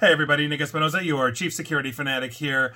Hey everybody, Nick Espinosa, your chief security fanatic here.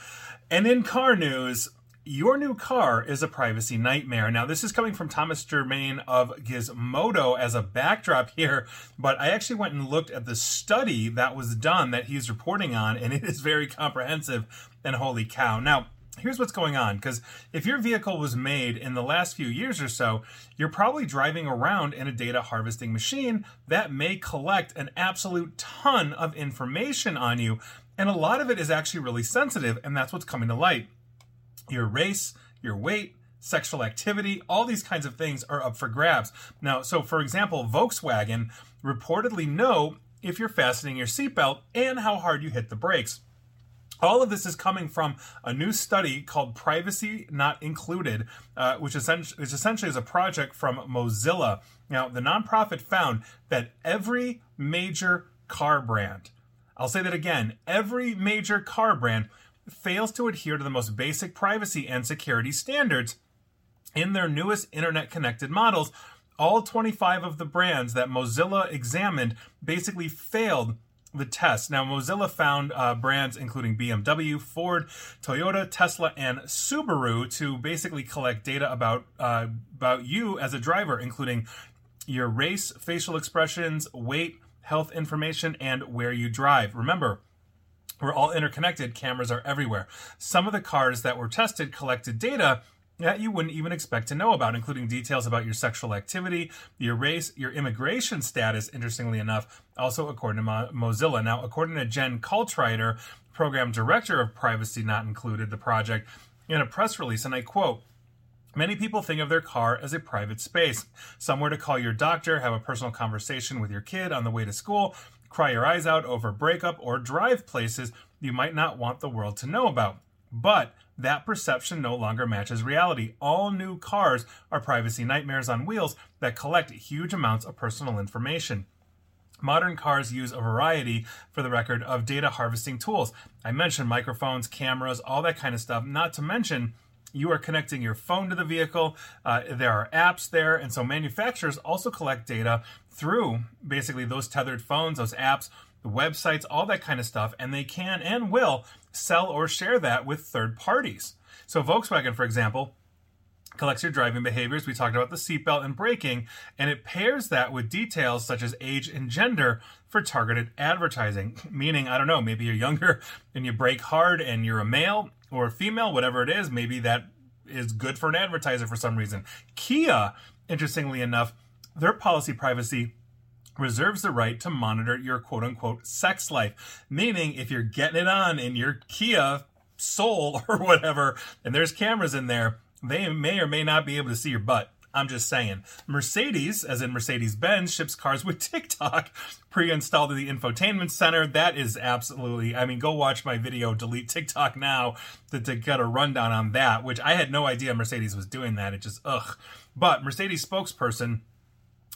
And in car news, your new car is a privacy nightmare. Now, this is coming from Thomas Germain of Gizmodo as a backdrop here, but I actually went and looked at the study that was done that he's reporting on, and it is very comprehensive. And holy cow. Now, here's what's going on because if your vehicle was made in the last few years or so, you're probably driving around in a data harvesting machine that may collect an absolute ton of information on you. And a lot of it is actually really sensitive, and that's what's coming to light. Your race, your weight, sexual activity, all these kinds of things are up for grabs. Now, so for example, Volkswagen reportedly know if you're fastening your seatbelt and how hard you hit the brakes. All of this is coming from a new study called Privacy Not Included, uh, which, essentially, which essentially is a project from Mozilla. Now, the nonprofit found that every major car brand, I'll say that again, every major car brand fails to adhere to the most basic privacy and security standards in their newest internet connected models. All 25 of the brands that Mozilla examined basically failed the test. Now, Mozilla found uh, brands including BMW, Ford, Toyota, Tesla, and Subaru to basically collect data about uh, about you as a driver, including your race, facial expressions, weight, health information, and where you drive. Remember, we're all interconnected. Cameras are everywhere. Some of the cars that were tested collected data that you wouldn't even expect to know about, including details about your sexual activity, your race, your immigration status, interestingly enough, also according to Mo- Mozilla. Now, according to Jen Caltrider, program director of Privacy Not Included, the project, in a press release, and I quote, Many people think of their car as a private space, somewhere to call your doctor, have a personal conversation with your kid on the way to school, cry your eyes out over a breakup, or drive places you might not want the world to know about. But that perception no longer matches reality. All new cars are privacy nightmares on wheels that collect huge amounts of personal information. Modern cars use a variety, for the record, of data harvesting tools. I mentioned microphones, cameras, all that kind of stuff, not to mention you are connecting your phone to the vehicle. Uh, there are apps there. And so manufacturers also collect data through basically those tethered phones, those apps, websites, all that kind of stuff. And they can and will sell or share that with third parties. So Volkswagen, for example, collects your driving behaviors. We talked about the seatbelt and braking, and it pairs that with details such as age and gender for targeted advertising. Meaning, I don't know, maybe you're younger and you brake hard and you're a male or a female, whatever it is, maybe that is good for an advertiser for some reason. Kia, interestingly enough, their policy privacy reserves the right to monitor your quote unquote sex life. Meaning, if you're getting it on in your Kia Soul or whatever, and there's cameras in there, they may or may not be able to see your butt. I'm just saying. Mercedes, as in Mercedes Benz, ships cars with TikTok pre installed in the infotainment center. That is absolutely, I mean, go watch my video, Delete TikTok Now, to, to get a rundown on that, which I had no idea Mercedes was doing that. It just, ugh. But Mercedes spokesperson,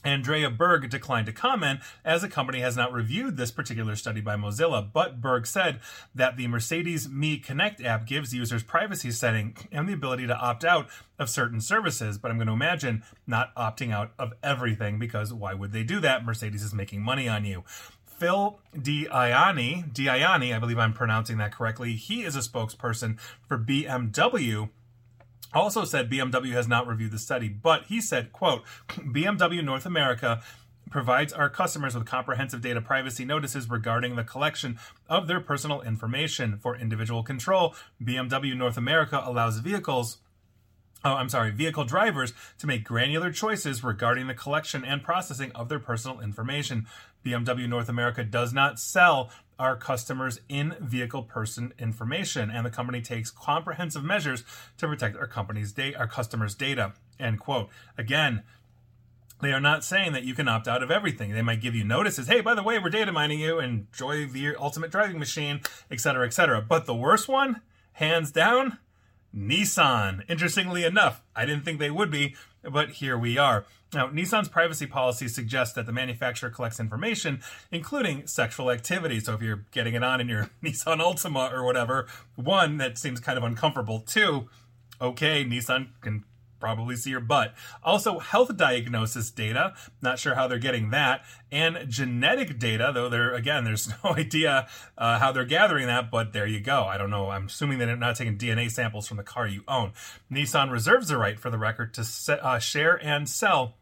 Andrea Berg declined to comment as the company has not reviewed this particular study by Mozilla, but Berg said that the Mercedes Me Connect app gives users privacy setting and the ability to opt out of certain services, but I'm going to imagine not opting out of everything because why would they do that? Mercedes is making money on you. Phil DiIanni, DiIanni, I believe I'm pronouncing that correctly. He is a spokesperson for BMW also said BMW has not reviewed the study, but he said, quote, BMW North America provides our customers with comprehensive data privacy notices regarding the collection of their personal information. For individual control, BMW North America allows vehicles Oh, I'm sorry, vehicle drivers to make granular choices regarding the collection and processing of their personal information. BMW North America does not sell our customers in vehicle person information, and the company takes comprehensive measures to protect our company's data, our customers' data. End quote. Again, they are not saying that you can opt out of everything. They might give you notices. Hey, by the way, we're data mining you. Enjoy the ultimate driving machine, etc., etc. But the worst one, hands down, Nissan. Interestingly enough, I didn't think they would be, but here we are. Now, Nissan's privacy policy suggests that the manufacturer collects information, including sexual activity. So if you're getting it on in your Nissan Altima or whatever, one, that seems kind of uncomfortable. Two, okay, Nissan can probably see your butt. Also, health diagnosis data. Not sure how they're getting that. And genetic data, though there again, there's no idea uh, how they're gathering that, but there you go. I don't know. I'm assuming they're not taking DNA samples from the car you own. Nissan reserves the right for the record to set, uh, share and sell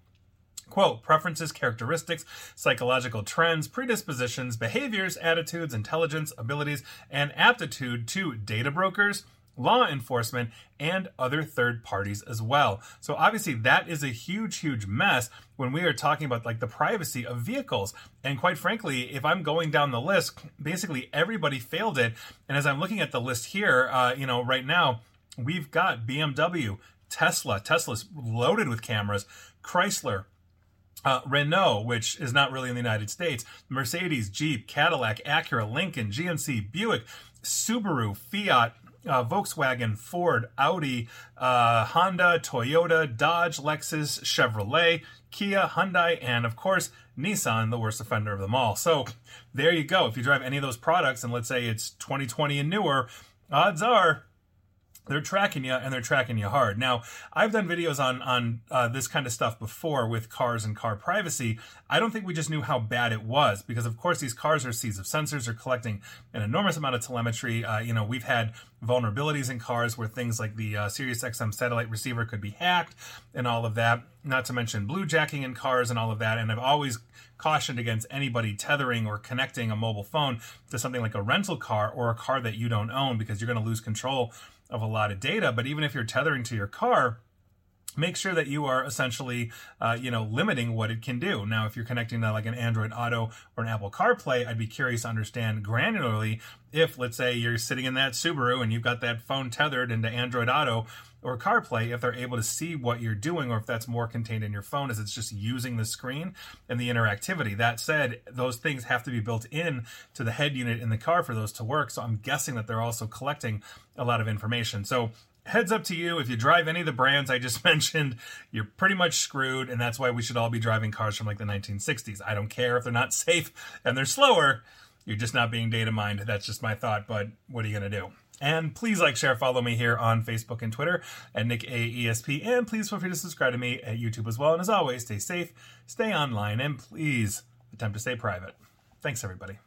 Quote, preferences, characteristics, psychological trends, predispositions, behaviors, attitudes, intelligence, abilities, and aptitude to data brokers, law enforcement, and other third parties as well. So obviously that is a huge, huge mess when we are talking about like the privacy of vehicles. And quite frankly, if I'm going down the list, basically everybody failed it. And as I'm looking at the list here, uh, you know, right now, we've got BMW, Tesla, Tesla's loaded with cameras, Chrysler, uh, Renault, which is not really in the United States, Mercedes, Jeep, Cadillac, Acura, Lincoln, GMC, Buick, Subaru, Fiat, uh, Volkswagen, Ford, Audi, uh, Honda, Toyota, Dodge, Lexus, Chevrolet, Kia, Hyundai, and of course, Nissan, the worst offender of them all. So there you go. If you drive any of those products, and let's say it's 2020 and newer, odds are they're tracking you and they're tracking you hard. Now, I've done videos on on uh, this kind of stuff before with cars and car privacy. I don't think we just knew how bad it was because, of course, these cars are seas of sensors. They're collecting an enormous amount of telemetry. Uh, you know, we've had vulnerabilities in cars where things like the uh, Sirius XM satellite receiver could be hacked and all of that. Not to mention bluejacking in cars and all of that. And I've always cautioned against anybody tethering or connecting a mobile phone to something like a rental car or a car that you don't own because you're going to lose control of a lot of data. But even if you're tethering to your car, make sure that you are essentially uh, you know limiting what it can do now if you're connecting to like an android auto or an apple carplay i'd be curious to understand granularly if let's say you're sitting in that subaru and you've got that phone tethered into android auto or CarPlay if they're able to see what you're doing or if that's more contained in your phone as it's just using the screen and the interactivity. That said, those things have to be built in to the head unit in the car for those to work. So I'm guessing that they're also collecting a lot of information. So heads up to you if you drive any of the brands I just mentioned, you're pretty much screwed and that's why we should all be driving cars from like the 1960s. I don't care if they're not safe and they're slower. You're just not being data mined. That's just my thought, but what are you going to do? And please like, share, follow me here on Facebook and Twitter at Nick AESP. And please feel free to subscribe to me at YouTube as well. And as always, stay safe, stay online, and please attempt to stay private. Thanks, everybody.